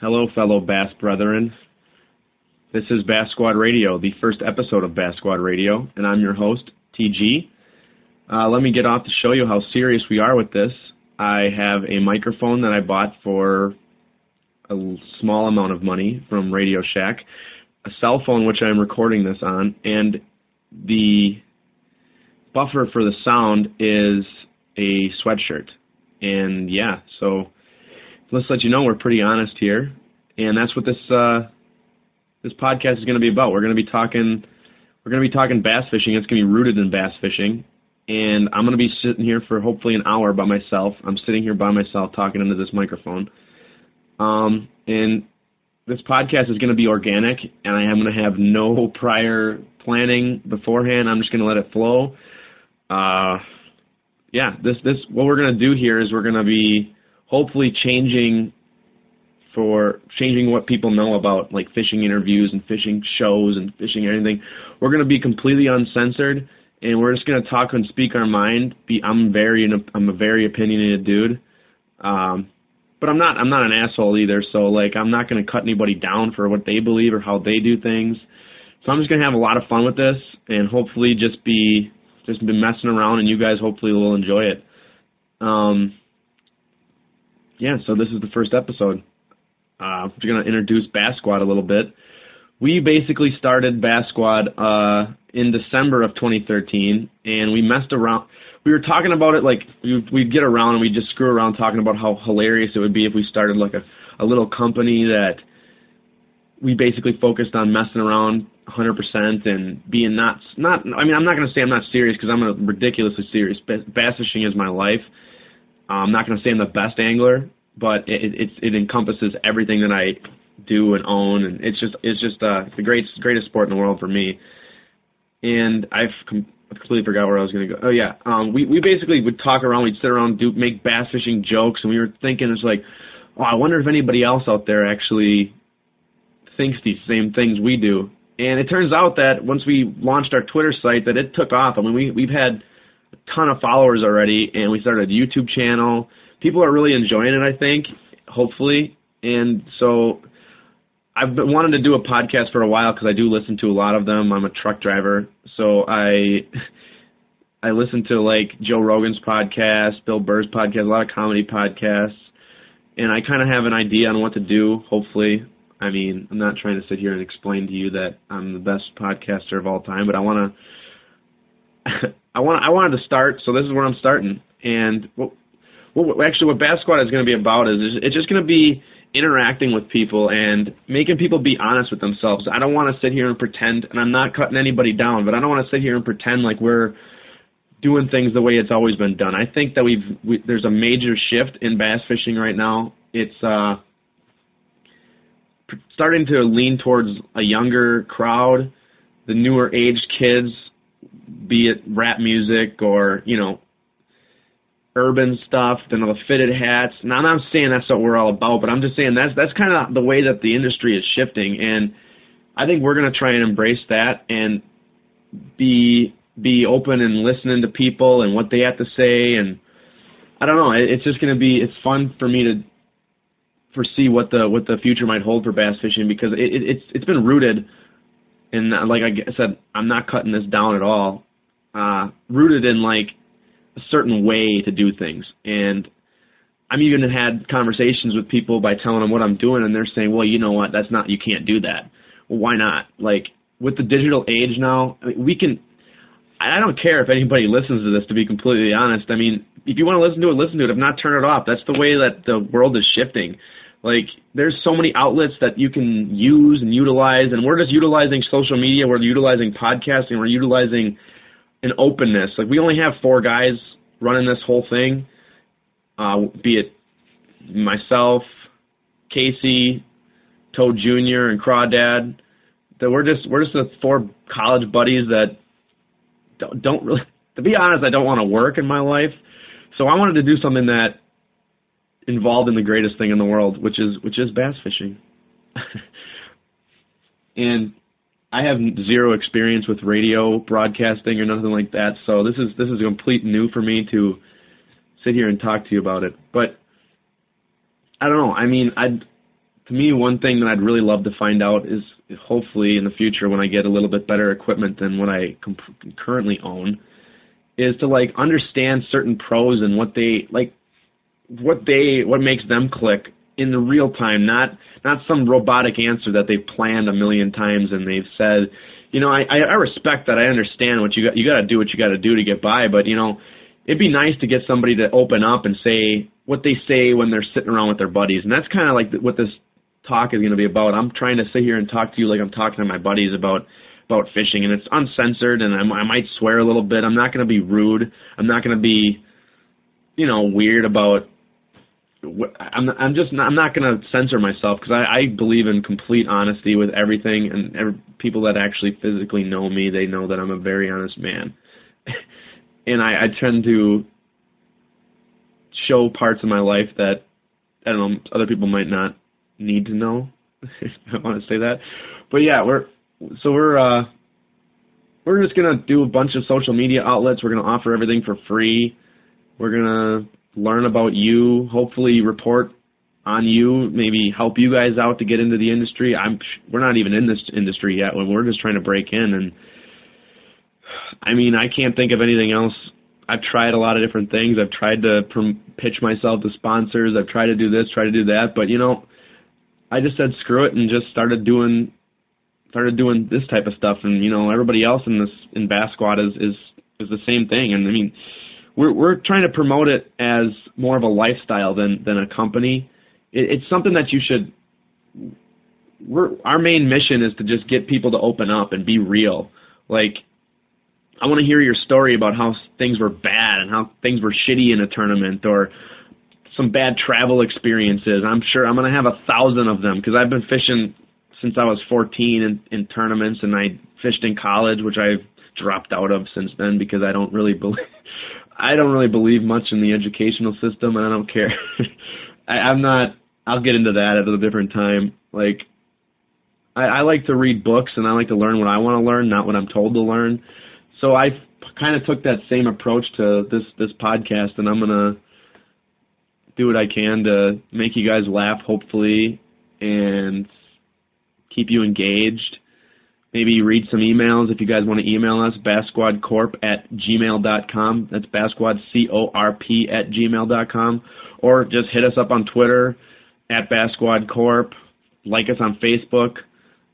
Hello, fellow Bass brethren. This is Bass Squad Radio, the first episode of Bass Squad Radio, and I'm your host, TG. Uh, let me get off to show you how serious we are with this. I have a microphone that I bought for a small amount of money from Radio Shack, a cell phone which I'm recording this on, and the buffer for the sound is a sweatshirt. And yeah, so let's let you know we're pretty honest here, and that's what this uh, this podcast is going to be about. We're going to be talking we're going to be talking bass fishing. It's going to be rooted in bass fishing, and I'm going to be sitting here for hopefully an hour by myself. I'm sitting here by myself talking into this microphone, um, and this podcast is going to be organic, and I am going to have no prior planning beforehand. I'm just going to let it flow. Uh, yeah, this this what we're going to do here is we're going to be hopefully changing for changing what people know about like fishing interviews and fishing shows and fishing anything. We're going to be completely uncensored and we're just going to talk and speak our mind. Be I'm very I'm a very opinionated dude. Um but I'm not I'm not an asshole either, so like I'm not going to cut anybody down for what they believe or how they do things. So I'm just going to have a lot of fun with this and hopefully just be just be messing around and you guys hopefully will enjoy it. Um yeah, so this is the first episode. Uh, we're going to introduce Bass Squad a little bit. We basically started Bass Squad uh, in December of 2013, and we messed around. We were talking about it like we'd get around and we'd just screw around talking about how hilarious it would be if we started like a, a little company that we basically focused on messing around 100% and being not not. I mean, I'm not going to say I'm not serious because I'm a ridiculously serious. Bass fishing is my life I'm not going to say I'm the best angler, but it, it, it encompasses everything that I do and own, and it's just it's just uh, the greatest greatest sport in the world for me. And I've com- completely forgot where I was going to go. Oh yeah, um, we we basically would talk around, we'd sit around, do make bass fishing jokes, and we were thinking it's like, oh, I wonder if anybody else out there actually thinks these same things we do. And it turns out that once we launched our Twitter site, that it took off. I mean, we we've had ton of followers already, and we started a YouTube channel. People are really enjoying it, I think, hopefully. And so I've been wanting to do a podcast for a while because I do listen to a lot of them. I'm a truck driver, so I I listen to like Joe Rogan's podcast, Bill Burr's podcast, a lot of comedy podcasts, and I kind of have an idea on what to do. Hopefully, I mean, I'm not trying to sit here and explain to you that I'm the best podcaster of all time, but I want to I want I wanted to start, so this is where I'm starting. And what, what actually what Bass Squad is going to be about is it's just going to be interacting with people and making people be honest with themselves. I don't want to sit here and pretend, and I'm not cutting anybody down, but I don't want to sit here and pretend like we're doing things the way it's always been done. I think that we've we, there's a major shift in bass fishing right now. It's uh, starting to lean towards a younger crowd, the newer aged kids be it rap music or you know urban stuff, know the fitted hats. Now I'm not saying that's what we're all about, but I'm just saying that's that's kind of the way that the industry is shifting, and I think we're going to try and embrace that and be be open and listening to people and what they have to say, and I don't know. It's just going to be it's fun for me to foresee what the what the future might hold for bass fishing because it, it, it's it's been rooted and like I said, I'm not cutting this down at all. Uh, rooted in like a certain way to do things, and I'm even had conversations with people by telling them what I'm doing, and they're saying, "Well, you know what? That's not. You can't do that. Well, why not? Like with the digital age now, I mean, we can. I don't care if anybody listens to this. To be completely honest, I mean, if you want to listen to it, listen to it. If not, turn it off. That's the way that the world is shifting. Like there's so many outlets that you can use and utilize, and we're just utilizing social media. We're utilizing podcasting. We're utilizing an openness. Like we only have four guys running this whole thing, uh, be it myself, Casey, Toad Jr. and Crawdad. That we're just we're just the four college buddies that don't, don't really. To be honest, I don't want to work in my life, so I wanted to do something that involved in the greatest thing in the world, which is which is bass fishing. and I have zero experience with radio broadcasting or nothing like that, so this is this is complete new for me to sit here and talk to you about it. But I don't know. I mean, I to me, one thing that I'd really love to find out is hopefully in the future when I get a little bit better equipment than what I currently own, is to like understand certain pros and what they like, what they what makes them click in the real time, not not some robotic answer that they've planned a million times and they've said, you know, I I respect that. I understand what you got. You got to do what you got to do to get by, but you know, it'd be nice to get somebody to open up and say what they say when they're sitting around with their buddies, and that's kind of like what this talk is going to be about. I'm trying to sit here and talk to you like I'm talking to my buddies about about fishing, and it's uncensored, and I'm, I might swear a little bit. I'm not going to be rude. I'm not going to be, you know, weird about. I'm I'm just not, I'm not going to censor myself because I, I believe in complete honesty with everything, and every, people that actually physically know me, they know that I'm a very honest man, and I, I tend to show parts of my life that I don't know other people might not need to know. I want to say that, but yeah, we're so we're uh, we're just gonna do a bunch of social media outlets. We're gonna offer everything for free. We're gonna learn about you. Hopefully, report on you. Maybe help you guys out to get into the industry. I'm we're not even in this industry yet. We're just trying to break in, and I mean, I can't think of anything else I've tried a lot of different things. I've tried to pitch myself to sponsors. I've tried to do this, try to do that, but you know, I just said screw it and just started doing started doing this type of stuff. And you know, everybody else in this in Bass Squad is is is the same thing. And I mean, we're we're trying to promote it as more of a lifestyle than than a company. It, it's something that you should. We're our main mission is to just get people to open up and be real. Like I want to hear your story about how things were bad and how things were shitty in a tournament or some bad travel experiences. I'm sure I'm to have a thousand of them because I've been fishing since I was 14 in, in tournaments and I fished in college, which I've dropped out of since then because I don't really believe I don't really believe much in the educational system and I don't care. I, I'm not. I'll get into that at a different time. Like I, I like to read books and I like to learn what I want to learn, not what I'm told to learn so I kind of took that same approach to this this podcast, and I'm gonna do what I can to make you guys laugh, hopefully, and keep you engaged. Maybe read some emails if you guys want to email us, bassquadcorp at gmail.com. That's bassquad, C-O-R-P at gmail.com. Or just hit us up on Twitter at bassquadcorp. Like us on Facebook.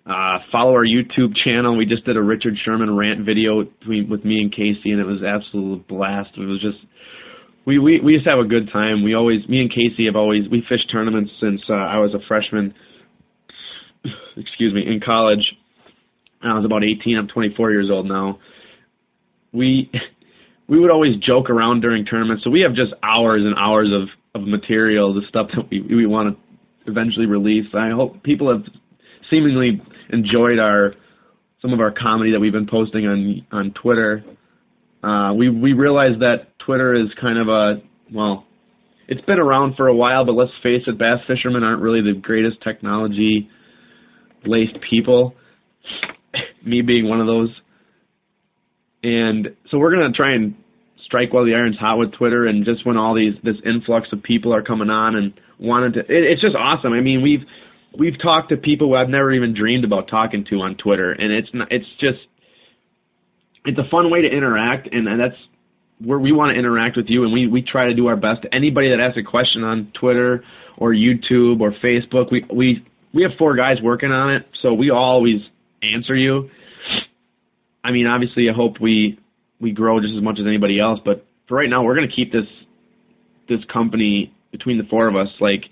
Uh, follow our YouTube channel. We just did a Richard Sherman rant video between, with me and Casey, and it was absolute blast. It was just we we we just have a good time. We always me and Casey have always we fished tournaments since uh, I was a freshman. Excuse me, in college. I was about 18. I'm 24 years old now. We we would always joke around during tournaments, so we have just hours and hours of of material, the stuff that we we want to eventually release. I hope people have seemingly enjoyed our some of our comedy that we've been posting on on Twitter. Uh, we we realize that Twitter is kind of a well, it's been around for a while, but let's face it, bass fishermen aren't really the greatest technology laced people. Me being one of those. And so we're gonna try and strike while the iron's hot with Twitter, and just when all these this influx of people are coming on and wanted to, it, it's just awesome. I mean, we've we've talked to people who I've never even dreamed about talking to on Twitter, and it's not, it's just it's a fun way to interact, and, and that's where we want to interact with you, and we we try to do our best. Anybody that asks a question on Twitter or YouTube or Facebook, we we we have four guys working on it, so we always answer you. I mean, obviously, I hope we we grow just as much as anybody else, but for right now, we're to keep this this company between the four of us like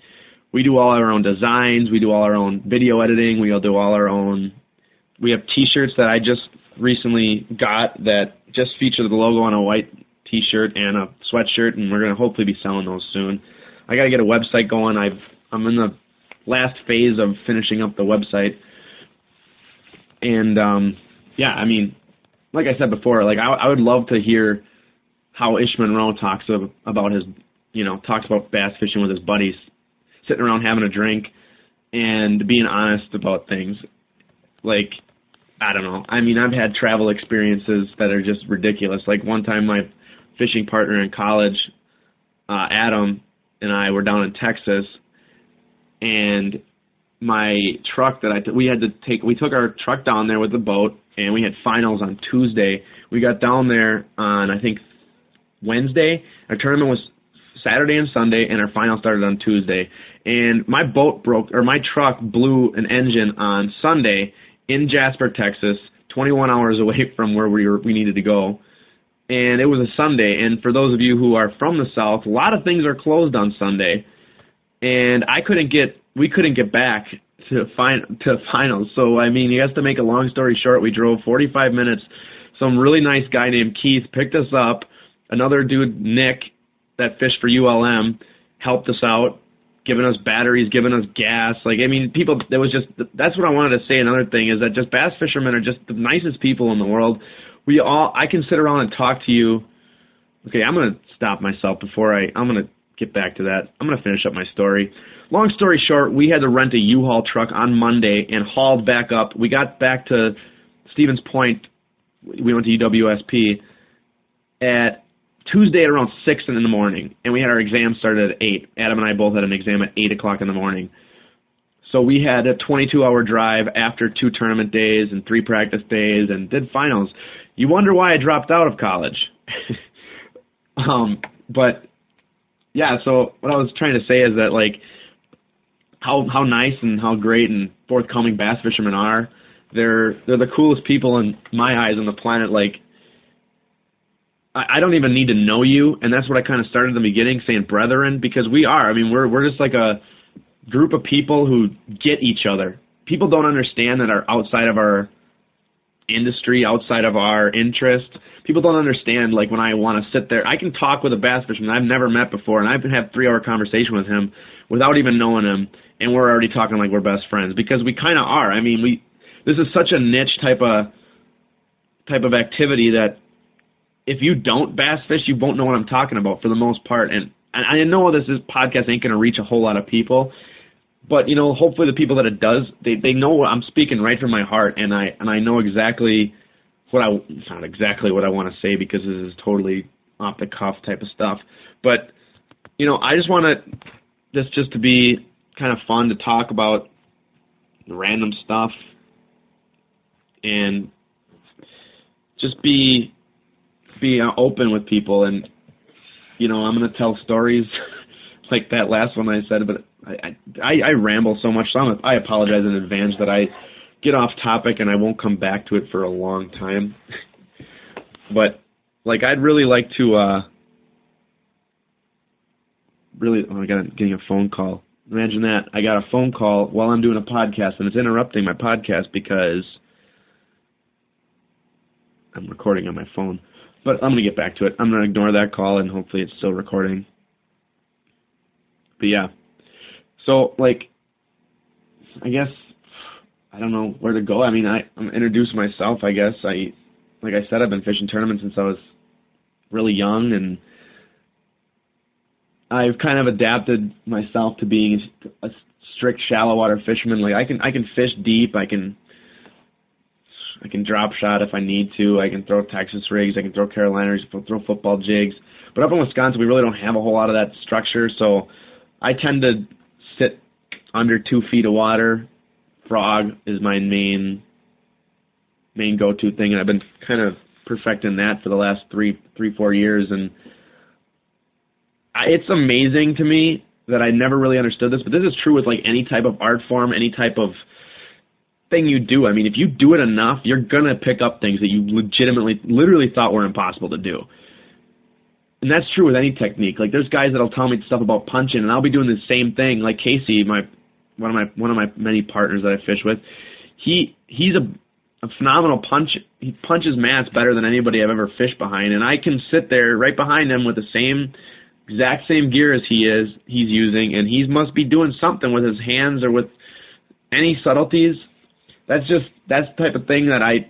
we do all our own designs, we do all our own video editing, we all do all our own. We have T-shirts that I just recently got that just feature the logo on a white T-shirt and a sweatshirt, and we're gonna hopefully be selling those soon. I gotta get a website going. I've I'm in the last phase of finishing up the website, and um, yeah, I mean, like I said before, like I, I would love to hear how Ish Monroe talks of, about his, you know, talks about bass fishing with his buddies sitting around having a drink and being honest about things. Like, I don't know. I mean, I've had travel experiences that are just ridiculous. Like one time, my fishing partner in college, uh, Adam, and I were down in Texas, and my truck that I t- we had to take we took our truck down there with the boat and we had finals on Tuesday. We got down there on I think Wednesday. Our tournament was Saturday and Sunday and our final started on Tuesday. And my boat broke or my truck blew an engine on Sunday in Jasper, Texas, 21 hours away from where we were we needed to go. And it was a Sunday and for those of you who are from the south, a lot of things are closed on Sunday. And I couldn't get we couldn't get back to fin- to finals. So I mean, you have to make a long story short. We drove 45 minutes. Some really nice guy named Keith picked us up. Another dude, Nick, that fished for ULM, helped us out, giving us batteries, giving us gas. Like I mean, people. That was just that's what I wanted to say. Another thing is that just bass fishermen are just the nicest people in the world. We all I can sit around and talk to you. Okay, I'm gonna stop myself before I I'm gonna get back to that. I'm gonna finish up my story long story short, we had to rent a U-Haul truck on Monday and hauled back up. We got back to Stevens Point. We went to UWSP at Tuesday at around six in the morning, and we had our exam started at eight. Adam and I both had an exam at eight o'clock in the morning. So we had a 22-hour drive after two tournament days and three practice days, and did finals. You wonder why I dropped out of college. um, but yeah, so what I was trying to say is that like how how nice and how great and forthcoming bass fishermen are. They're they're the coolest people in my eyes on the planet. Like I, I don't even need to know you, and that's what I kind of started in the beginning saying brethren because we are. I mean, we're we're just like a group of people who get each other. People don't understand that are outside of our industry, outside of our interest. People don't understand like when I want to sit there. I can talk with a bass fisherman I've never met before, and I can have had three hour conversation with him without even knowing him, and we're already talking like we're best friends because we kind of are. I mean, we this is such a niche type of type of activity that if you don't bass fish, you won't know what I'm talking about for the most part. And, and I know this is podcast ain't going to reach a whole lot of people, but you know, hopefully the people that it does, they they know I'm speaking right from my heart, and I and I know exactly what I it's not exactly what I want to say because this is totally off the cuff type of stuff. But you know, I just want to this just to be kind of fun to talk about random stuff and just be be uh, open with people and you know I'm gonna tell stories like that last one I said but I I, ramble so much so I'm, I apologize in advance that I get off topic and I won't come back to it for a long time but like I'd really like to uh really oh I got getting a phone call Imagine that. I got a phone call while I'm doing a podcast, and it's interrupting my podcast because I'm recording on my phone. But I'm going to get back to it. I'm going to ignore that call, and hopefully it's still recording. But yeah. So, like, I guess, I don't know where to go. I mean, I, I'm introduce myself, I guess. I, like I said, I've been fishing tournaments since I was really young, and I've kind of adapted myself to being a strict shallow water fisherman. Like I can I can fish deep. I can I can drop shot if I need to. I can throw Texas rigs. I can throw Carolinas. Throw football jigs. But up in Wisconsin, we really don't have a whole lot of that structure. So I tend to sit under two feet of water. Frog is my main main go-to thing, and I've been kind of perfecting that for the last three three four years. And I, it's amazing to me that I never really understood this, but this is true with like any type of art form, any type of thing you do. I mean, if you do it enough, you're gonna pick up things that you legitimately, literally thought were impossible to do. And that's true with any technique. Like there's guys that'll tell me stuff about punching, and I'll be doing the same thing. Like Casey, my one of my one of my many partners that I fish with, he he's a a phenomenal punch. He punches mats better than anybody I've ever fished behind, and I can sit there right behind him with the same exact same gear as he is he's using and he must be doing something with his hands or with any subtleties that's just that's the type of thing that i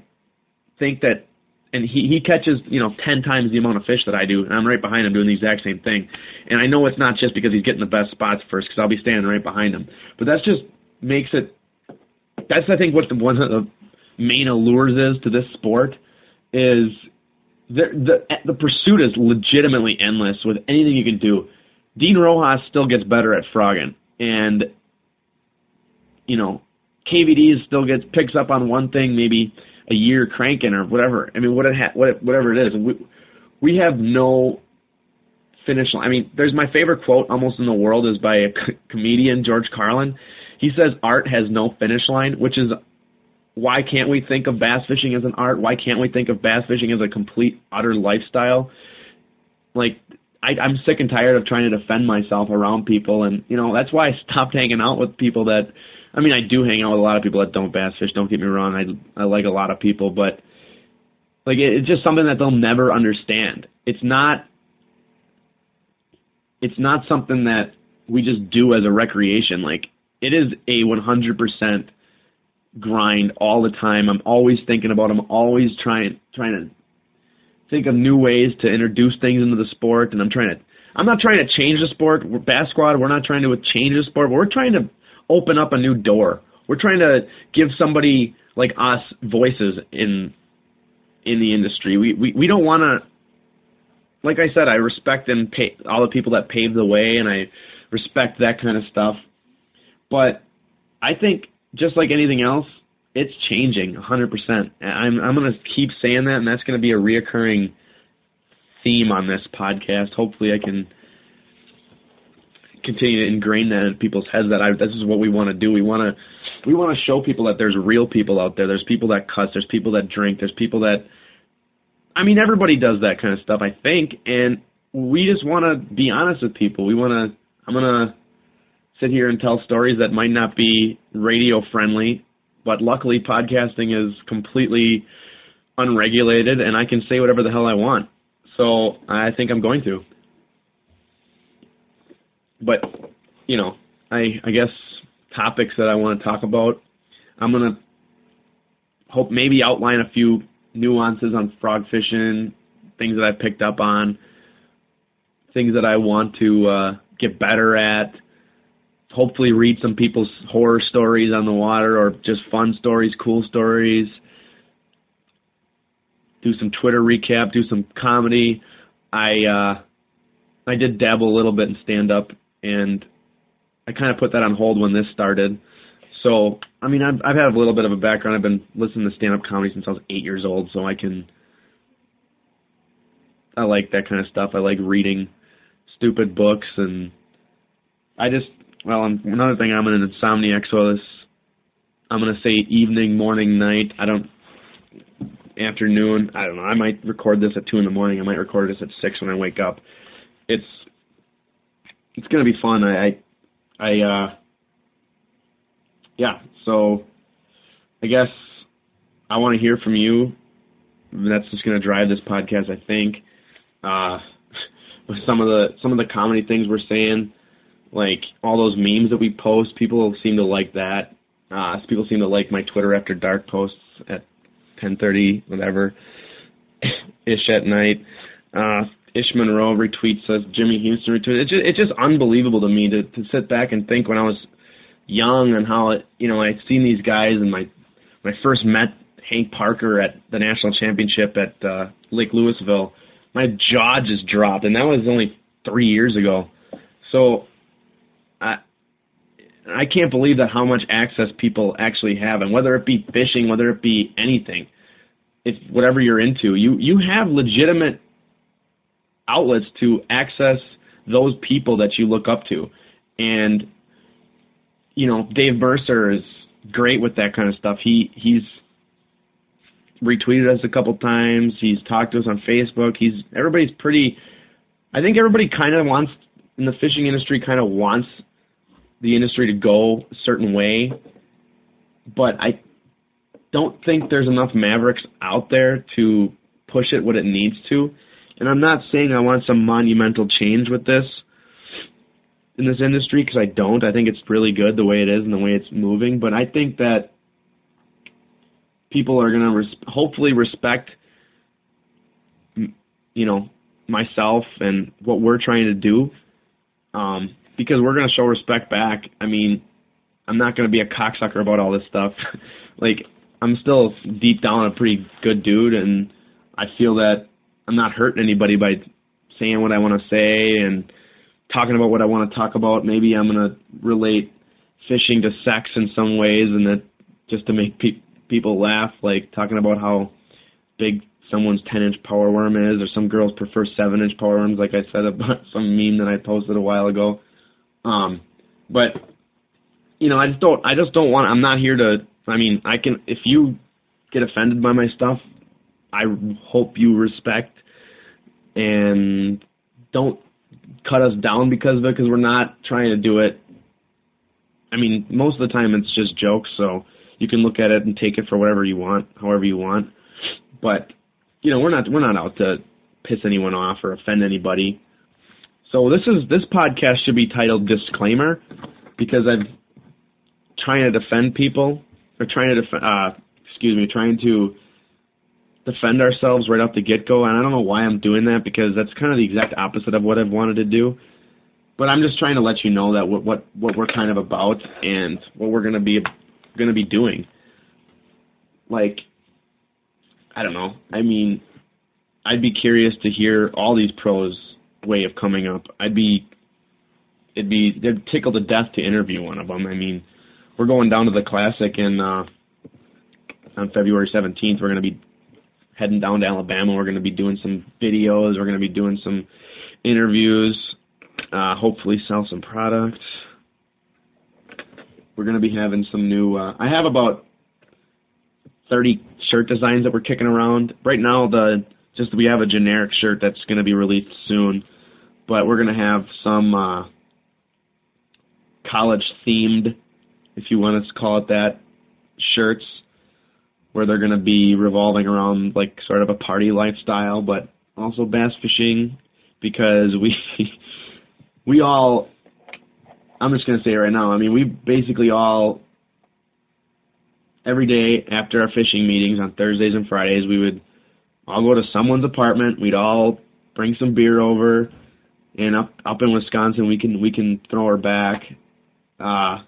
think that and he he catches you know ten times the amount of fish that i do and i'm right behind him doing the exact same thing and i know it's not just because he's getting the best spots first because i'll be standing right behind him but that's just makes it that's i think what the one of the main allures is to this sport is the, the the pursuit is legitimately endless with anything you can do. Dean Rojas still gets better at frogging, and you know, KVD still gets picks up on one thing, maybe a year cranking or whatever. I mean, what it ha- what whatever it is, we we have no finish line. I mean, there's my favorite quote almost in the world is by a c- comedian George Carlin. He says art has no finish line, which is why can't we think of bass fishing as an art? Why can't we think of bass fishing as a complete utter lifestyle? Like I, I'm sick and tired of trying to defend myself around people, and you know that's why I stopped hanging out with people that. I mean, I do hang out with a lot of people that don't bass fish. Don't get me wrong. I I like a lot of people, but like it, it's just something that they'll never understand. It's not. It's not something that we just do as a recreation. Like it is a 100% grind all the time. I'm always thinking about. I'm always trying trying to think of new ways to introduce things into the sport, and I'm trying to. I'm not trying to change the sport. We're Bass Squad. We're not trying to change the sport. But we're trying to open up a new door. We're trying to give somebody like us voices in in the industry. We we, we don't want to. Like I said, I respect and pay all the people that paved the way, and I respect that kind of stuff. But I think just like anything else, it's changing 100%. I'm I'm going to keep saying that, and that's going to be a reoccurring theme on this podcast. Hopefully, I can continue to ingrain that in people's heads that I this is what we want to do. We want to we want to show people that there's real people out there. There's people that cuss. There's people that drink. There's people that I mean everybody does that kind of stuff. I think, and we just want to be honest with people. We want to. I'm gonna sit here and tell stories that might not be radio friendly but luckily, podcasting is completely unregulated, and I can say whatever the hell I want. So I think I'm going to. But you know, I I guess topics that I want to talk about. I'm gonna hope maybe outline a few nuances on frog fishing, things that I picked up on, things that I want to uh, get better at, hopefully read some people's horror stories on the water or just fun stories, cool stories. Do some Twitter recap, do some comedy. I uh I did dabble a little bit in stand up and I kind of put that on hold when this started. So, I mean, I've I've had a little bit of a background. I've been listening to stand up comedy since I was 8 years old, so I can I like that kind of stuff. I like reading stupid books and I just well, I'm, another thing, I'm an insomniac, so this, I'm gonna say evening, morning, night. I don't afternoon. I don't know. I might record this at two in the morning. I might record this at six when I wake up. It's it's gonna be fun. I I, I uh yeah. So I guess I want to hear from you. That's just gonna drive this podcast. I think. Uh, some of the some of the comedy things we're saying like all those memes that we post, people seem to like that. Uh, people seem to like my Twitter after dark posts at 10:30, whatever, ish at night. Uh, Ish Monroe retweets us. Jimmy Houston retweets. It's just, it's just unbelievable to me to to sit back and think when I was young and how it, you know I'd seen these guys and my I first met Hank Parker at the national championship at uh, Lake Louisville, my jaw just dropped, and that was only three years ago. So I I can't believe that how much access people actually have, and whether it be fishing, whether it be anything, if whatever you're into, you you have legitimate outlets to access those people that you look up to, and you know Dave Mercer is great with that kind of stuff. He he's retweeted us a couple times. He's talked to us on Facebook. He's everybody's pretty. I think everybody kind of wants in the fishing industry kind of wants the industry to go a certain way, but I don't think there's enough Mavericks out there to push it what it needs to. And I'm not saying I want some monumental change with this in this industry because I don't. I think it's really good the way it is and the way it's moving. But I think that people are going to res- hopefully respect, you know, myself and what we're trying to do. Um, because we're going to show respect back. I mean, I'm not going to be a cocksucker about all this stuff. like, I'm still deep down a pretty good dude, and I feel that I'm not hurting anybody by saying what I want to say and talking about what I want to talk about. Maybe I'm going to relate fishing to sex in some ways, and that just to make pe- people laugh, like talking about how big someone's 10 inch power worm is, or some girls prefer 7 inch power worms, like I said about some meme that I posted a while ago. Um, but you know, I just don't, I just don't want. I'm not here to. I mean, I can. If you get offended by my stuff, I hope you respect and don't cut us down because of it, because we're not trying to do it. I mean, most of the time it's just jokes, so you can look at it and take it for whatever you want, however you want. But you know, we're not we're not out to piss anyone off or offend anybody. So this is this podcast should be titled disclaimer because I'm trying to defend people or trying to defend uh excuse me, trying to defend ourselves right off the get go and I don't know why I'm doing that because that's kind of the exact opposite of what I've wanted to do. But I'm just trying to let you know that what what, what we're kind of about and what we're gonna be gonna be doing. Like I don't know. I mean, I'd be curious to hear all these pros' way of coming up. I'd be, it'd be, they'd tickle to death to interview one of them. I mean, we're going down to the classic in uh, on February 17th. We're going to be heading down to Alabama. We're going to be doing some videos. We're going to be doing some interviews. Uh, hopefully, sell some products. We're going to be having some new. Uh, I have about 30 shirt designs that we're kicking around. Right now, the just we have a generic shirt that's going to be released soon, but we're going to have some uh, college themed, if you want to call it that, shirts where they're going to be revolving around like sort of a party lifestyle, but also bass fishing because we we all I'm just going to say it right now. I mean, we basically all every day after our fishing meetings on Thursdays and Fridays, we would all go to someone's apartment. We'd all bring some beer over, and up up in Wisconsin, we can we can throw her back. Uh,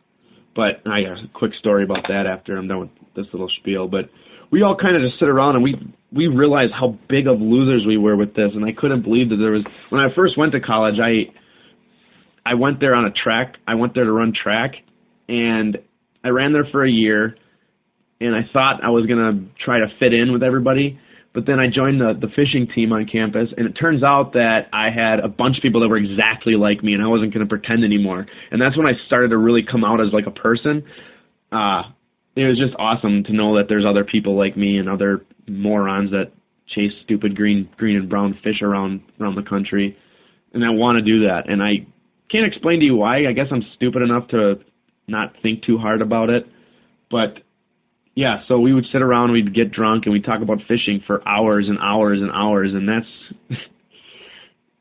but I got a quick story about that after I'm done with this little spiel. But we all kind of just sit around and we we realized how big of losers we were with this, and I couldn't believe that there was when I first went to college. I I went there on a track. I went there to run track, and I ran there for a year and I thought I was gonna try to fit in with everybody. But then I joined the the fishing team on campus, and it turns out that I had a bunch of people that were exactly like me, and I wasn't gonna pretend anymore. And that's when I started to really come out as like a person. Uh, it was just awesome to know that there's other people like me and other morons that chase stupid green green and brown fish around around the country, and I want to do that. And I can't explain to you why. I guess I'm stupid enough to not think too hard about it, but yeah, so we would sit around, we'd get drunk, and we'd talk about fishing for hours and hours and hours, and that's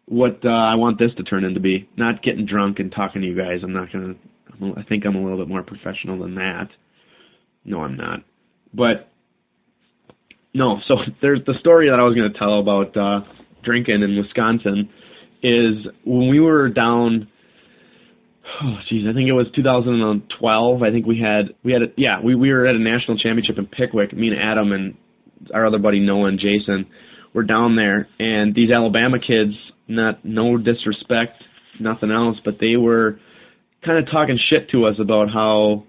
what uh, I want this to turn into be. Not getting drunk and talking to you guys. I'm not gonna. I think I'm a little bit more professional than that. No, I'm not. But no, so there's the story that I was gonna tell about uh, drinking in Wisconsin is when we were down oh geez, I think it was 2012. I think we had we had a, yeah we we were at a national championship in Pickwick. Me and Adam and our other buddy Noah and Jason were down there, and these Alabama kids, not no disrespect, nothing else, but they were kind of talking shit to us about how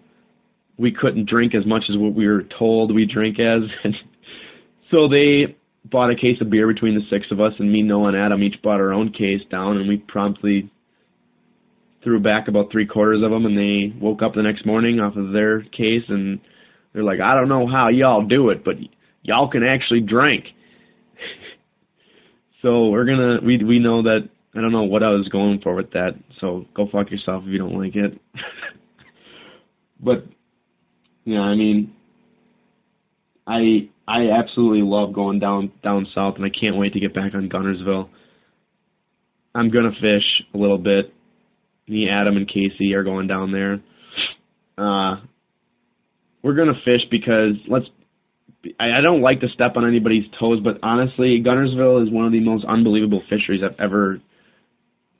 we couldn't drink as much as what we were told we drink as, and so they bought a case of beer between the six of us, and me, Noah, and Adam each bought our own case down, and we promptly threw back about three quarters of them, and they woke up the next morning off of their case, and they're like, I don't know how y'all do it, but y'all can actually drink. so we're gonna we we know that I don't know what I was going for with that. So go fuck yourself if you don't like it. but yeah, I mean, I I absolutely love going down down south, and I can't wait to get back on Guntersville. I'm gonna fish a little bit me, Adam, and Casey are going down there. Uh, we're gonna fish because let's. I, I don't like to step on anybody's toes, but honestly, Guntersville is one of the most unbelievable fisheries I've ever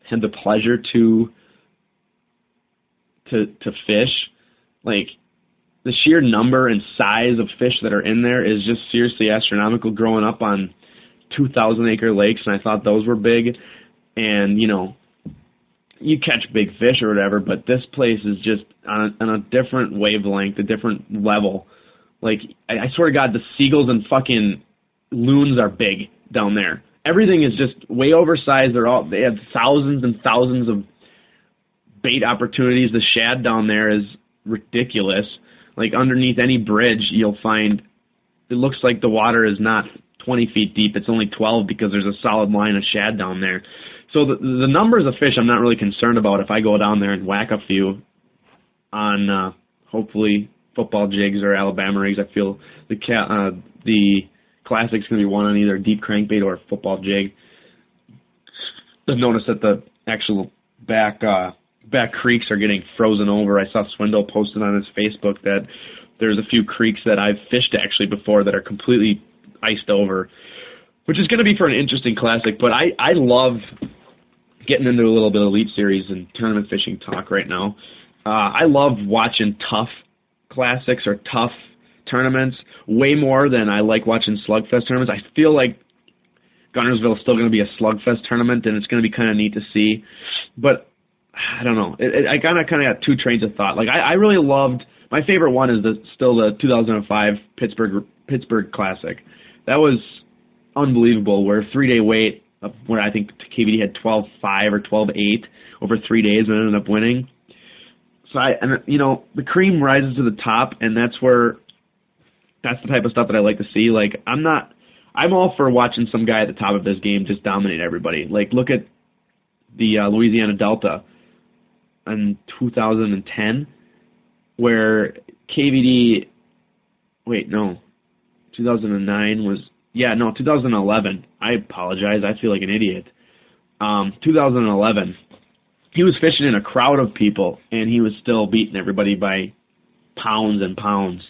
had the pleasure to to to fish. Like the sheer number and size of fish that are in there is just seriously astronomical. Growing up on 2,000 acre lakes, and I thought those were big, and you know you catch big fish or whatever, but this place is just on a, on a different wavelength, a different level. Like I, I swear to God, the seagulls and fucking loons are big down there. Everything is just way oversized. They're all they have thousands and thousands of bait opportunities. The shad down there is ridiculous. Like underneath any bridge, you'll find it looks like the water is not 20 feet deep. It's only 12 because there's a solid line of shad down there. So the the numbers of fish I'm not really concerned about if I go down there and whack a few on uh, hopefully football jigs or Alabama rigs. I feel the ca- uh, the classic's going to be one on either deep crankbait or football jig. I've noticed that the actual back uh, back creeks are getting frozen over. I saw Swindle posted on his Facebook that there's a few creeks that I've fished actually before that are completely iced over, which is going to be for an interesting classic. But I I love getting into a little bit of elite series and tournament fishing talk right now. Uh, I love watching tough classics or tough tournaments way more than I like watching slugfest tournaments. I feel like Guntersville is still going to be a slugfest tournament, and it's going to be kind of neat to see. But I don't know. It, it, I kind of kind of got two trains of thought. Like I, I really loved my favorite one is the still the 2005 Pittsburgh Pittsburgh Classic. That was unbelievable. Where three day wait, where I think KVD had 12-5 or 12-8 over three days and ended up winning. So I and you know the cream rises to the top, and that's where that's the type of stuff that I like to see. Like I'm not, I'm all for watching some guy at the top of this game just dominate everybody. Like look at the uh, Louisiana Delta in 2010, where KVD, wait no, 2009 was yeah no 2011. I apologize. I feel like an idiot. Um, 2011, he was fishing in a crowd of people, and he was still beating everybody by pounds and pounds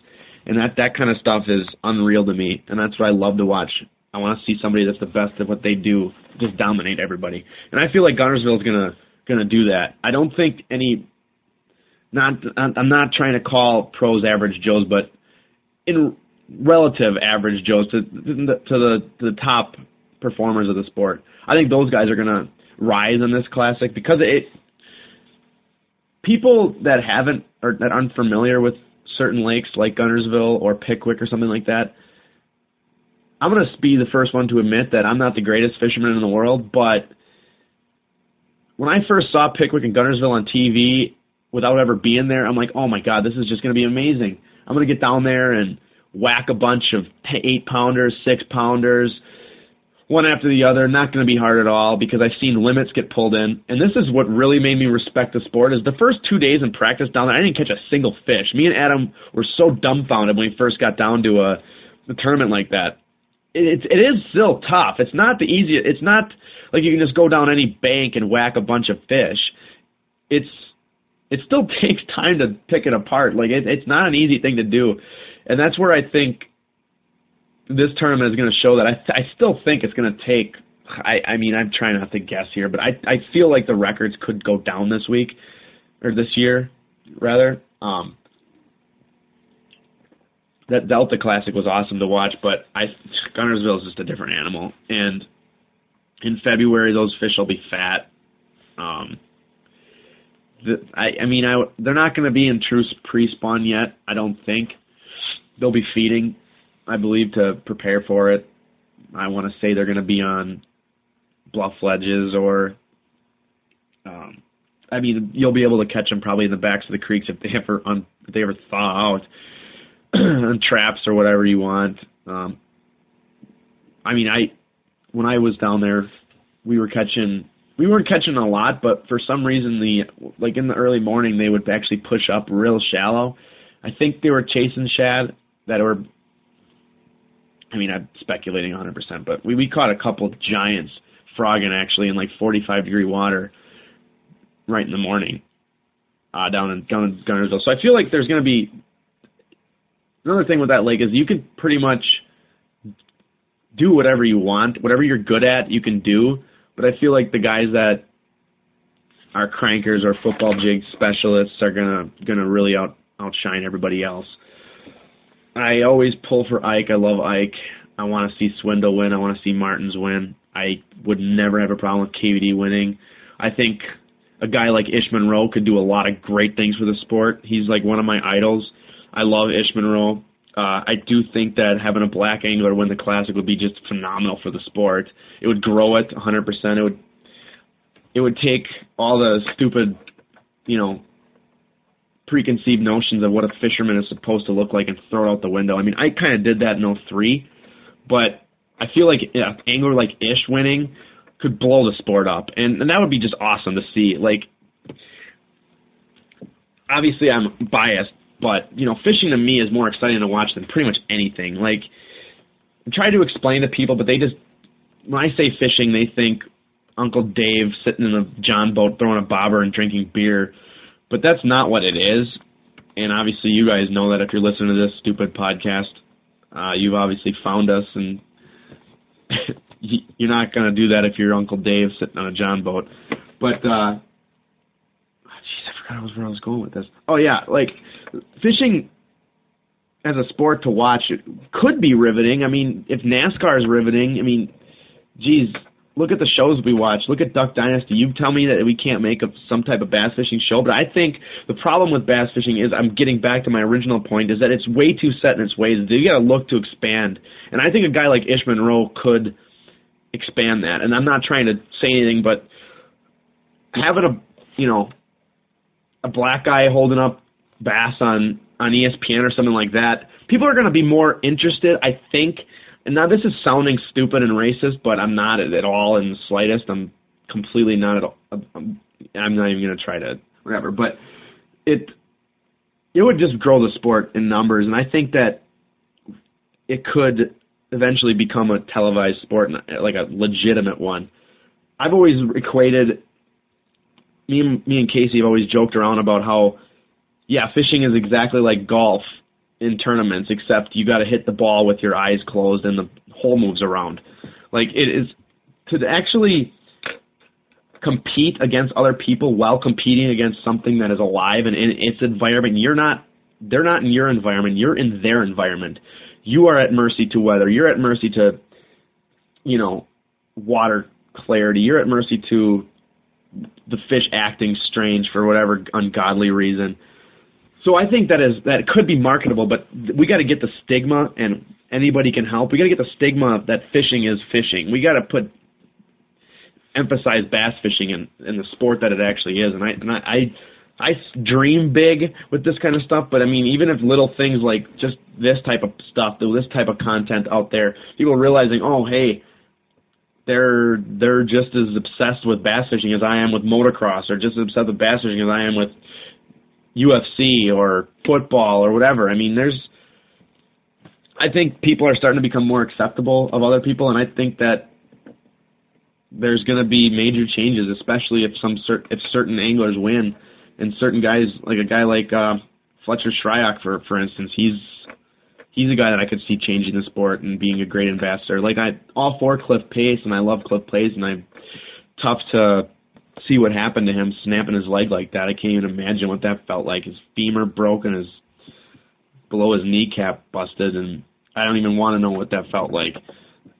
and that that kind of stuff is unreal to me, and that's what I love to watch. I want to see somebody that's the best at what they do, just dominate everybody. And I feel like Guntersville is gonna gonna do that. I don't think any. Not I'm not trying to call pros average Joes, but in relative average Joes to, to the to the top performers of the sport, I think those guys are gonna rise in this classic because it. People that haven't or that aren't familiar with certain lakes like Guntersville or Pickwick or something like that, I'm going to be the first one to admit that I'm not the greatest fisherman in the world, but when I first saw Pickwick and Guntersville on TV without ever being there, I'm like, oh my God, this is just going to be amazing. I'm going to get down there and whack a bunch of eight pounders, six pounders, one after the other, not going to be hard at all because I've seen limits get pulled in. And this is what really made me respect the sport is the first two days in practice down there, I didn't catch a single fish. Me and Adam were so dumbfounded when we first got down to a, a tournament like that. It, it, it is still tough. It's not the easiest. It's not like you can just go down any bank and whack a bunch of fish. It's it still takes time to pick it apart. Like it, it's not an easy thing to do, and that's where I think this tournament is going to show that. I I still think it's going to take. I I mean I'm trying not to guess here, but I I feel like the records could go down this week or this year rather. Um, that Delta Classic was awesome to watch, but I Guntersville is just a different animal. And in February, those fish will be fat. Um, the, I, I mean, I, they're not going to be in true pre-spawn yet. I don't think they'll be feeding I believe, to prepare for it. I want to say they're going to be on bluff ledges or, um, I mean, you'll be able to catch them probably in the backs of the creeks if they ever on if they ever thaw out traps or whatever you want. Um, I mean, I when I was down there, we were catching we weren't catching a lot, but for some reason the like in the early morning they would actually push up real shallow. I think they were chasing shad that were I mean, I'm speculating 100%, but we, we caught a couple of giants frogging actually in like 45 degree water right in the morning uh, down in down in Guntersville. So I feel like there's going to be another thing with that lake is you can pretty much do whatever you want, whatever you're good at, you can do. But I feel like the guys that are crankers or football jig specialists are gonna gonna really out outshine everybody else. I always pull for Ike. I love Ike. I want to see Swindle win. I want to see Martens win. I would never have a problem with KVD winning. I think a guy like Ish Monroe could do a lot of great things for the sport. He's like one of my idols. I love Ish Monroe. Uh, I do think that having a black angler win the classic would be just phenomenal for the sport. It would grow it 100%. It would it would take all the stupid, you know, preconceived notions of what a fisherman is supposed to look like and throw it out the window. I mean, I kind of did that in 03, but I feel like an angler like Ish winning could blow the sport up, and, and that would be just awesome to see. Like, obviously, I'm biased, but you know, fishing to me is more exciting to watch than pretty much anything. Like, I try to explain to people, but they just when I say fishing, they think Uncle Dave sitting in a John boat throwing a bobber and drinking beer, but that's not what it is. And obviously, you guys know that if you're listening to this stupid podcast, uh, you've obviously found us, and you're not going to do that if you're Uncle Dave sitting on a John boat. But uh, jeez, I forgot where I was going with this. Oh yeah, like fishing as a sport to watch could be riveting. I mean, if NASCAR is riveting, I mean, geez, look at the shows we watch. Look at Duck Dynasty. You tell me that we can't make a, some type of bass fishing show, but I think the problem with bass fishing is I'm getting back to my original point is that it's way too set in its ways. You got to look to expand, and I think a guy like Ish Monroe could expand that. And I'm not trying to say anything, but having a you know a black guy holding up bass on on ESPN or something like that, people are going to be more interested, I think, and now this is sounding stupid and racist, but I'm not at all in the slightest. I'm completely not at all. I'm, I'm not even going to try to whatever. But it it would just grow the sport in numbers, and I think that it could eventually become a televised sport, like a legitimate one. I've always equated me and me and Casey have always joked around about how yeah, fishing is exactly like golf in tournaments, except you got to hit the ball with your eyes closed and the hole moves around. Like it is to actually compete against other people while competing against something that is alive and in its environment. You're not they're not in your environment, you're in their environment. You are at mercy to weather. You're at mercy to you know, water clarity. You're at mercy to the fish acting strange for whatever ungodly reason so I think that is that could be marketable, but we got to get the stigma, and anybody can help. We got to get the stigma that fishing is fishing. We got to put emphasize bass fishing in in the sport that it actually is. And I and I, I I dream big with this kind of stuff, but I mean, even if little things like just this type of stuff, this type of content out there, people realizing, oh, hey, they're they're just as obsessed with bass fishing as I am with motocross, or just as obsessed with bass fishing as I am with UFC or football or whatever. I mean, there's I think people are starting to become more acceptable of other people, and I think that there's going to be major changes, especially if some cert- if certain anglers win, and certain guys like a guy like uh, Fletcher Shryock, for for instance, he's he's a guy that I could see changing the sport and being a great ambassador. Like I all for Cliff Pace, and I love Cliff Pace, and I'm tough to see what happened to him snapping his leg like that. I can't even imagine what that felt like. His femur broken, his below his kneecap busted, and I don't even want to know what that felt like.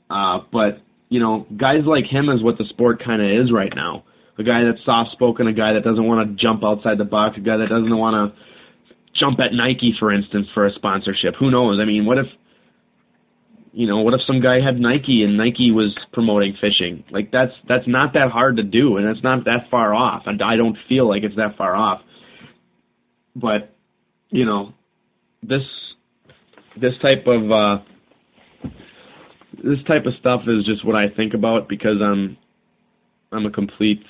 Uh, but you know, guys like him is what the sport kind of is right now. A guy that's soft spoken, a guy that doesn't want to jump outside the box, a guy that doesn't want to jump at Nike, for instance, for a sponsorship. Who knows? I mean, what if you know, what if some guy had Nike and Nike was promoting fishing? Like that's that's not that hard to do, and it's not that far off. And I don't feel like it's that far off. But you know, this this type of uh, this type of stuff is just what I think about because I'm I'm a complete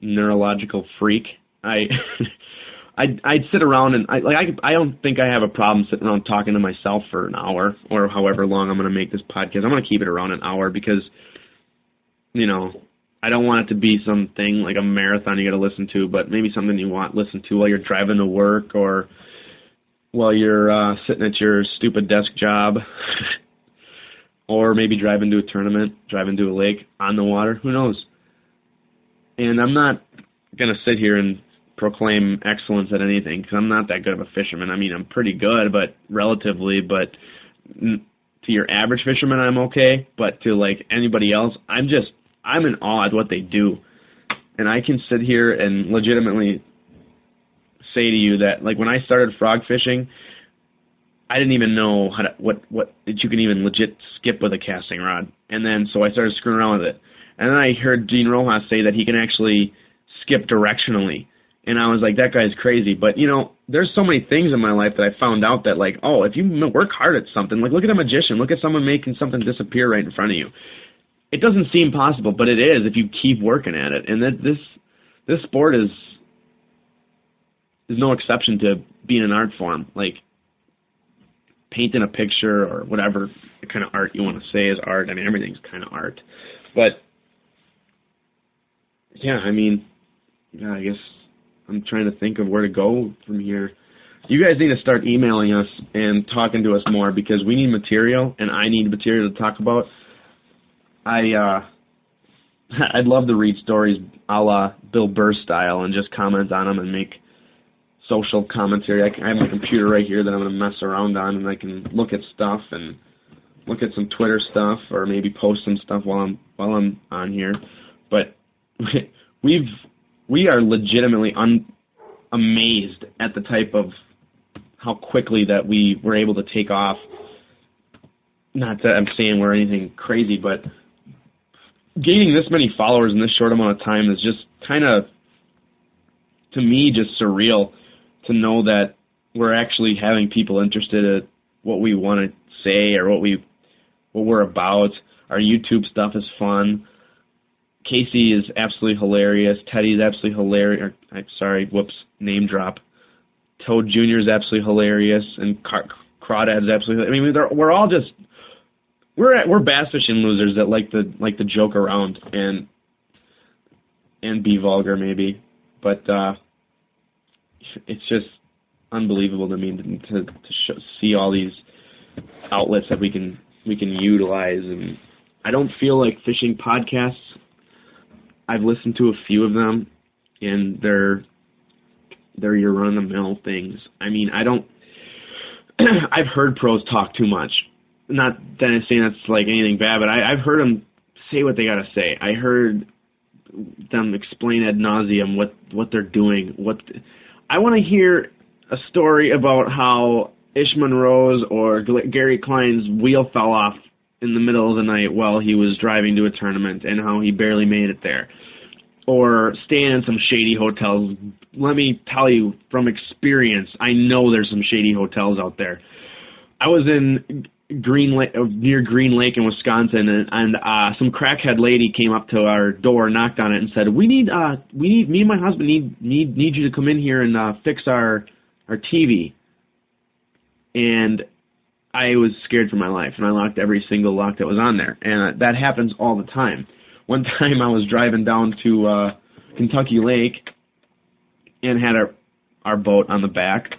neurological freak. I I'd I'd sit around and I like I I don't think I have a problem sitting around talking to myself for an hour or however long I'm going to make this podcast. I'm going to keep it around an hour because you know I don't want it to be something like a marathon you got to listen to, but maybe something you want to listen to while you're driving to work or while you're uh, sitting at your stupid desk job, or maybe driving to a tournament, driving to a lake on the water. Who knows? And I'm not gonna sit here and proclaim excellence at anything because I'm not that good of a fisherman. I mean, I'm pretty good, but relatively, but to your average fisherman, I'm okay. But to like anybody else, I'm just I'm in awe at what they do, and I can sit here and legitimately say to you that like when I started frog fishing, I didn't even know how to what what that you can even legit skip with a casting rod. And then so I started screwing around with it. And then I heard Dean Rojas say that he can actually skip directionally. And I was like, that guy's crazy. But you know, there's so many things in my life that I found out that like, oh, if you work hard at something, like look at a magician, look at someone making something disappear right in front of you. It doesn't seem possible, but it is if you keep working at it. And that this this sport is is no exception to being an art form. Like painting a picture or whatever kind of art you want to say is art. I mean, everything's kind of art. But yeah, I mean, yeah, I guess I'm trying to think of where to go from here. You guys need to start emailing us and talking to us more because we need material and I need material to talk about. I uh I'd love to read stories a la Bill Burr style and just comment on them and make social commentary. I, can, I have my computer right here that I'm going to mess around on, and I can look at stuff and look at some Twitter stuff, or maybe post some stuff while I'm while I'm on here. But we've we are legitimately un, amazed at the type of how quickly that we were able to take off. Not that I'm saying we're anything crazy, but gaining this many followers in this short amount of time is just kind of to me just surreal to know that we're actually having people interested in what we want to say or what we what we're about. Our YouTube stuff is fun. Casey is absolutely hilarious. Teddy is absolutely hilarious. I'm sorry, whoops, name drop. Toad Jr. is absolutely hilarious, and Car- Crawdad is absolutely. I mean, we're all just we're we're bass fishing losers that like to like to joke around and and be vulgar maybe, but uh, it's just unbelievable to me to to, show, see all these outlets that we can we can utilize and I don't feel like fishing podcasts I've listened to a few of them and they're they're your run of the mill things. I mean, I don't I've heard pros talk too much. Not that I'm saying that's like anything bad, but I, I've heard them say what they gotta say. I heard them explain ad nauseum what what they're doing. What I want to hear a story about how Ish Monroe's or Gary Klein's wheel fell off in the middle of the night while he was driving to a tournament and how he barely made it there. Or staying in some shady hotels. Let me tell you from experience, I know there's some shady hotels out there. I was in Green Lake, uh, near Green Lake in Wisconsin, and, and uh, some crackhead lady came up to our door, knocked on it, and said, "We need, uh, we need, me and my husband need need need you to come in here and uh, fix our our TV." And I was scared for my life, and I locked every single lock that was on there, and that happens all the time. One time, I was driving down to uh, Kentucky Lake, and had our our boat on the back,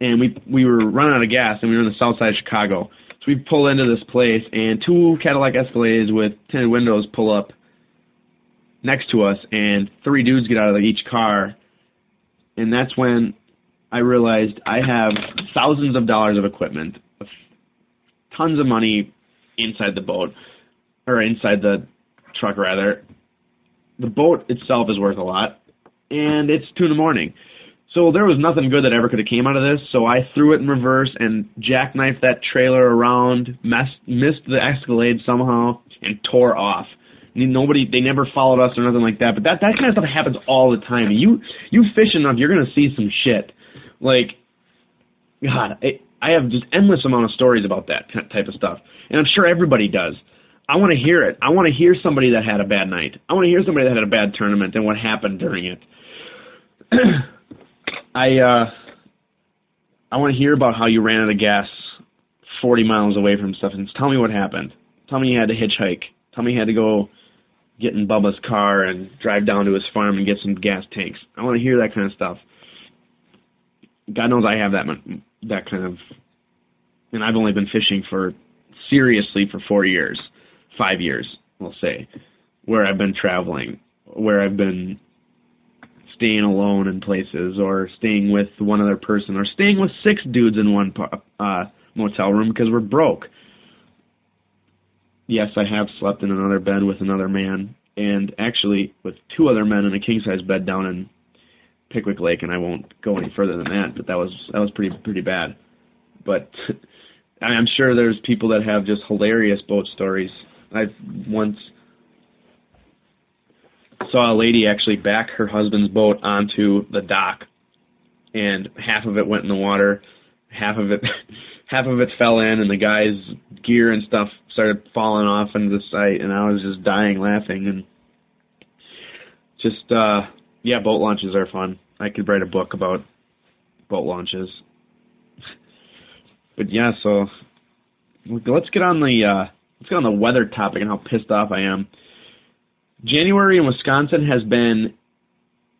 and we we were running out of gas, and we were in the south side of Chicago so we pull into this place, and two Cadillac Escalades with tinted windows pull up next to us, and three dudes get out of each car. And that's when I realized I have thousands of dollars of equipment, tons of money inside the boat, or inside the truck rather. The boat itself is worth a lot, and it's two in the morning. So there was nothing good that ever could have came out of this. So I threw it in reverse and jackknifed that trailer around, messed, missed the Escalade somehow, and tore off. Nobody, they never followed us or nothing like that. But that that kind of stuff happens all the time. You you fish enough, you're gonna see some shit. Like, God, I, I have just endless amount of stories about that type of stuff, and I'm sure everybody does. I want to hear it. I want to hear somebody that had a bad night. I want to hear somebody that had a bad tournament and what happened during it. I uh, I want to hear about how you ran out of gas 40 miles away from stuff, and tell me what happened. Tell me you had to hitchhike. Tell me you had to go get in Bubba's car and drive down to his farm and get some gas tanks. I want to hear that kind of stuff. God knows I have that that kind of, and I've only been fishing for seriously for four years, five years, we'll say, where I've been traveling, where I've been staying alone in places or staying with one other person or staying with six dudes in one uh, motel room because we're broke. Yes, I have slept in another bed with another man and actually with two other men in a king size bed down in Pickwick Lake, and I won't go any further than that. But that was that was pretty pretty bad. But I'm sure there's people that have just hilarious boat stories. I've once saw a lady actually back her husband's boat onto the dock, and half of it went in the water, half of it half of it fell in, and the guy's gear and stuff started falling off into the site, and I was just dying laughing and just uh yeah, boat launches are fun. I could write a book about boat launches. but yeah, so let's get on the uh, let's get on the weather topic and how pissed off I am. January in Wisconsin has been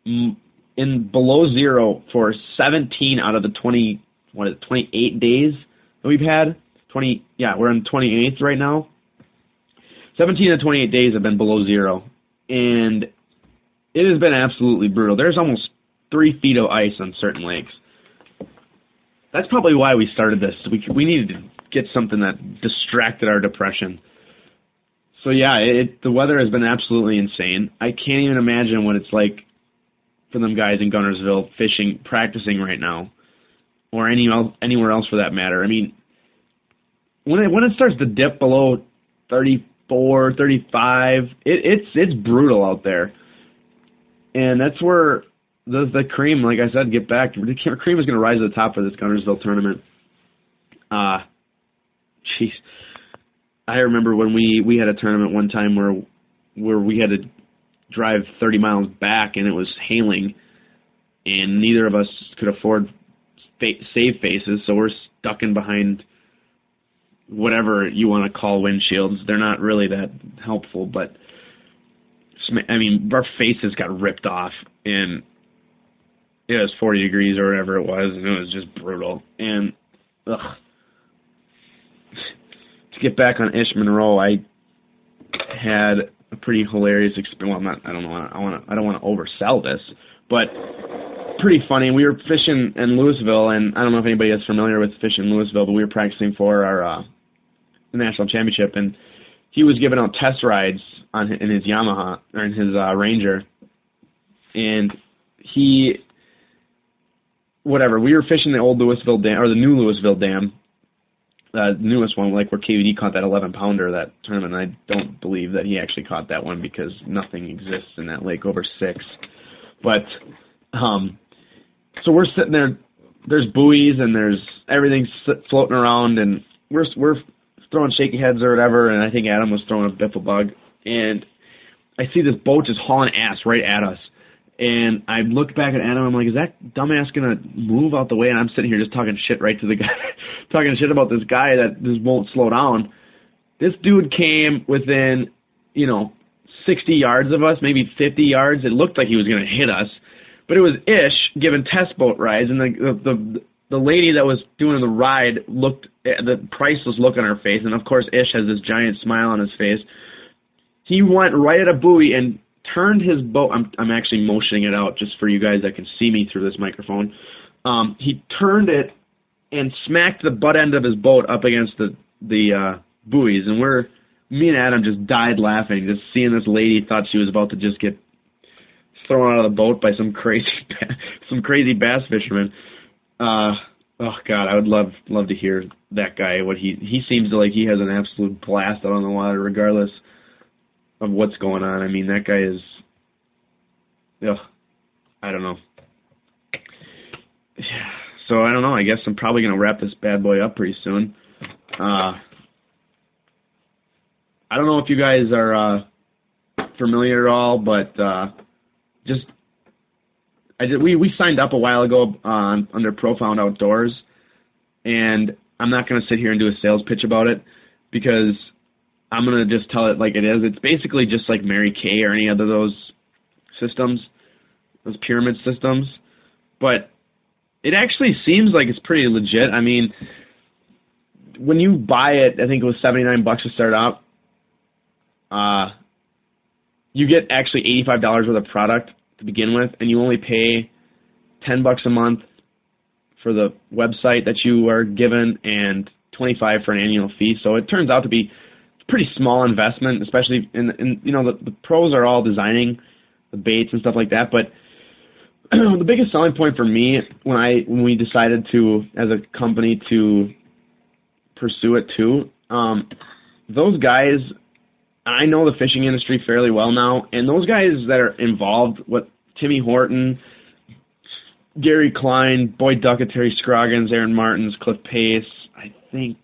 in below zero for 17 out of the 20 what is it 28 days that we've had. 20 yeah, we're on 28th right now. 17 of 28 days have been below zero, and it has been absolutely brutal. There's almost three feet of ice on certain lakes. That's probably why we started this. We we needed to get something that distracted our depression. So yeah, it, the weather has been absolutely insane. I can't even imagine what it's like for them guys in Guntersville fishing, practicing right now, or any anywhere else for that matter. I mean, when it when it starts to dip below 34, 35, it, it's it's brutal out there and that's where the the cream, like I said, get back. The cream is going to rise to the top of this Guntersville tournament. Uh jeez, I remember when we we had a tournament one time where where we had to drive 30 miles back and it was hailing, and neither of us could afford fa- save faces, so we're stuck in behind whatever you want to call windshields. They're not really that helpful, but I mean, our faces got ripped off, and it was 40 degrees or whatever it was, and it was just brutal. And ugh. to get back on Ish Monroe, I had a pretty hilarious experience. Well, not, I don't know. I want to. I don't want to oversell this, but pretty funny. We were fishing in Louisville, and I don't know if anybody is familiar with fishing in Louisville, but we were practicing for our uh, national championship, and he was giving out test rides on in his Yamaha or in his uh, Ranger, and he whatever we were fishing the old Louisville dam or the new Louisville dam, uh, the newest one, like where KVD caught that 11 pounder that tournament. I don't believe that he actually caught that one because nothing exists in that lake over six. But um, so we're sitting there. There's buoys and there's everything floating around, and we're we're throwing shaky heads or whatever, and I think Adam was throwing a biffle bug, and I see this boat just hauling ass right at us. And I look back at Adam. I'm like, "Is that dumbass gonna move out the way?" And I'm sitting here just talking shit right to the guy, talking shit about this guy that just won't slow down. This dude came within, you know, 60 yards of us, maybe 50 yards. It looked like he was gonna hit us, but it was Ish giving test boat rides, and the the, the the lady that was doing the ride looked the priceless look on her face, and of course Ish has this giant smile on his face. He went right at a buoy and turned his boat. I'm I'm actually motioning it out just for you guys that can see me through this microphone. Um, he turned it and smacked the butt end of his boat up against the the uh, buoys, and we're me and Adam just died laughing just seeing this lady thought she was about to just get thrown out of the boat by some crazy some crazy bass fisherman. Uh, oh God, I would love love to hear that guy. What he he seems to like. He has an absolute blast out on the water, regardless of what's going on. I mean, that guy is. Ugh, I don't know. Yeah, So I don't know. I guess I'm probably gonna wrap this bad boy up pretty soon. Uh, I don't know if you guys are uh, familiar at all, but uh, just I did, we we signed up a while ago uh, under Profound Outdoors, and I'm not to sit here and do a sales pitch about it because I'm to just tell it like it is. It's basically just like Mary Kay or any other those systems, those pyramid systems, but it actually seems like it's pretty legit. I mean, when you buy it, I think it was 79 bucks to start out. Uh, you get actually $85 worth of product to begin with, and you only pay ten bucks a month for the website that you are given and 25 for an annual fee. So it turns out to be pretty small investment, especially in, in you know the, the pros are all designing the baits and stuff like that. But the biggest selling point for me when I when we decided to as a company to pursue it too, um, those guys I know the fishing industry fairly well now, and those guys that are involved, what Timmy Horton, Gary Klein, Boyd Duckett, Terry Scroggins, Aaron Martens, Cliff Pace, I think.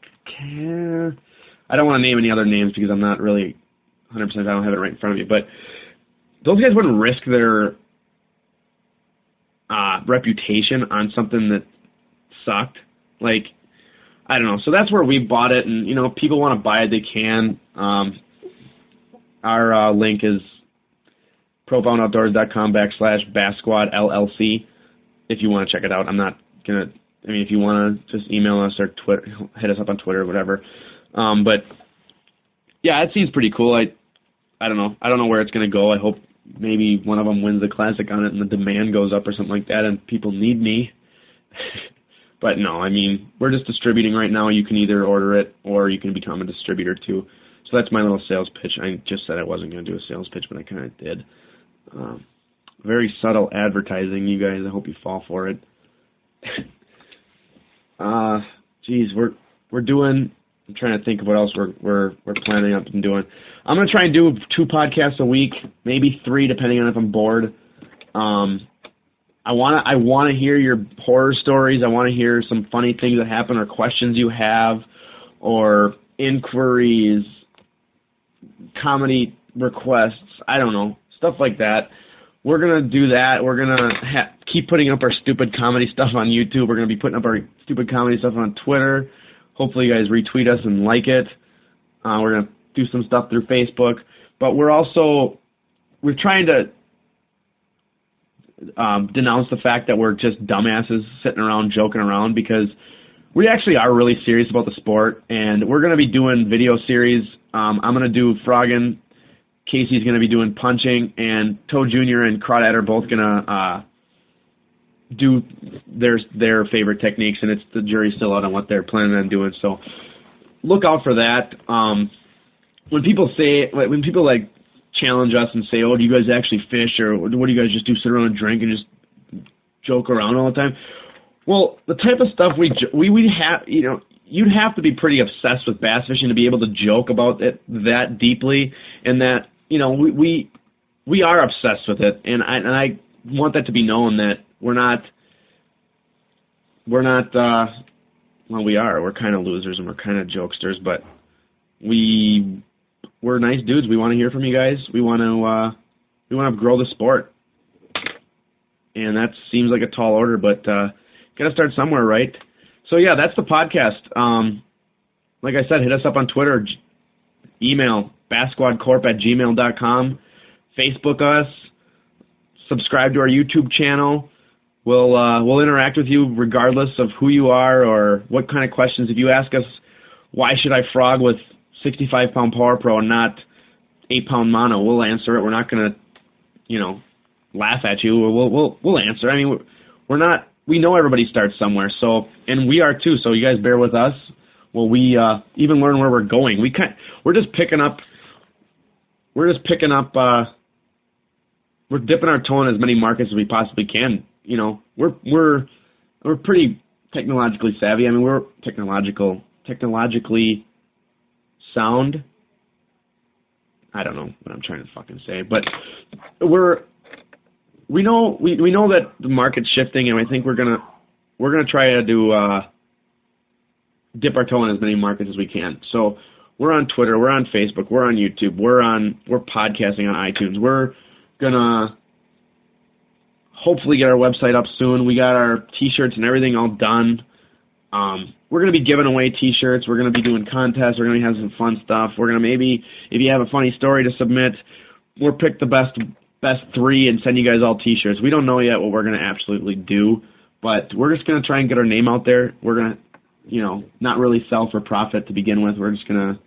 I don't want to name any other names because I'm not really 100%. I don't have it right in front of me, but those guys wouldn't risk their uh, reputation on something that sucked. Like, I don't know. So that's where we bought it, and you know, people want to buy it, they can. Um, our uh, link is profoundoutdoors.com backslash Bass Squad LLC if you want to check it out. I'm not gonna. I mean, if you want to just email us or Twitter, hit us up on Twitter or whatever. Um, but yeah, it seems pretty cool. I I don't know. I don't know where it's gonna go. I hope maybe one of them wins the classic on it and the demand goes up or something like that, and people need me. but no, I mean, we're just distributing right now. You can either order it or you can become a distributor too. So that's my little sales pitch. I just said I wasn't going to do a sales pitch, but I kind of did. Um, very subtle advertising, you guys. I hope you fall for it. uh, geez, we're we're doing. I'm trying to think of what else we're we're we're planning up and doing. I'm gonna try and do two podcasts a week, maybe three, depending on if I'm bored. Um, I wanna I wanna hear your horror stories. I wanna hear some funny things that happen or questions you have, or inquiries, comedy requests. I don't know stuff like that we're gonna do that. We're gonna ha- keep putting up our stupid comedy stuff on YouTube. We're gonna be putting up our stupid comedy stuff on Twitter. Hopefully, you guys retweet us and like it. Uh, we're gonna do some stuff through Facebook, but we're also we're trying to um, denounce the fact that we're just dumbasses sitting around joking around because we actually are really serious about the sport, and we're going to be doing video series. Um, I'm going to do frogging. Casey's going to be doing punching, and Toe Jr. and Crawdad are both going to uh, do their their favorite techniques, and it's the jury's still out on what they're planning on doing. So look out for that. Um, when people say like, when people like challenge us and say, "Oh, do you guys actually fish?" or "What do you guys just do? Sit around and drink and just joke around all the time?" Well, the type of stuff we we we have, you know, you'd have to be pretty obsessed with bass fishing to be able to joke about it that deeply and that you know, we we, we are obsessed with it, and I and I want that to be known that we're not we're not uh, well, we are. We're kind of losers and we're kind of jokesters, but we we're nice dudes. We want to hear from you guys. We want to uh, we want to grow the sport, and that seems like a tall order, but uh, got to start somewhere, right? So yeah, that's the podcast. Um, like I said, hit us up on Twitter, email bassquadcorp at gmail.com. Facebook us. Subscribe to our YouTube channel. We'll uh, we'll interact with you regardless of who you are or what kind of questions. If you ask us, why should I frog with 65 pound Power Pro and not 8 pound mono? We'll answer it. We're not gonna, you know, laugh at you. We'll we'll we'll answer. I mean, we're not. We know everybody starts somewhere. So and we are too. So you guys bear with us. Well, we uh, even learn where we're going. We kind we're just picking up we're just picking up uh we're dipping our toe in as many markets as we possibly can. You know, we're we're we're pretty technologically savvy. I mean, we're technological technologically sound. I don't know what I'm trying to fucking say, but we're we know we we know that the market's shifting, and I think we're gonna we're gonna try to uh, dip our toe in as many markets as we can. So we're on Twitter, we're on Facebook, we're on YouTube, we're on we're podcasting on iTunes. We're gonna hopefully get our website up soon. We got our t-shirts and everything all done. Um, we're gonna be giving away t-shirts. We're gonna be doing contests. We're gonna have some fun stuff. We're gonna maybe if you have a funny story to submit, we'll pick the best best three and send you guys all t-shirts. We don't know yet what we're gonna absolutely do, but we're just gonna try and get our name out there. We're gonna you know, not really sell for profit to begin with. We're just gonna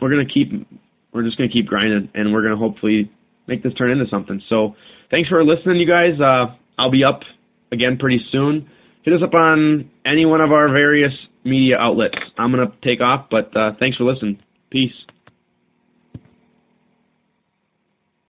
we're gonna keep we're just gonna keep grinding, and we're gonna hopefully make this turn into something. So thanks for listening, you guys. Uh, I'll be up again pretty soon. hit us up on any one of our various media outlets. I'm going to take off, but uh, thanks for listening. Peace.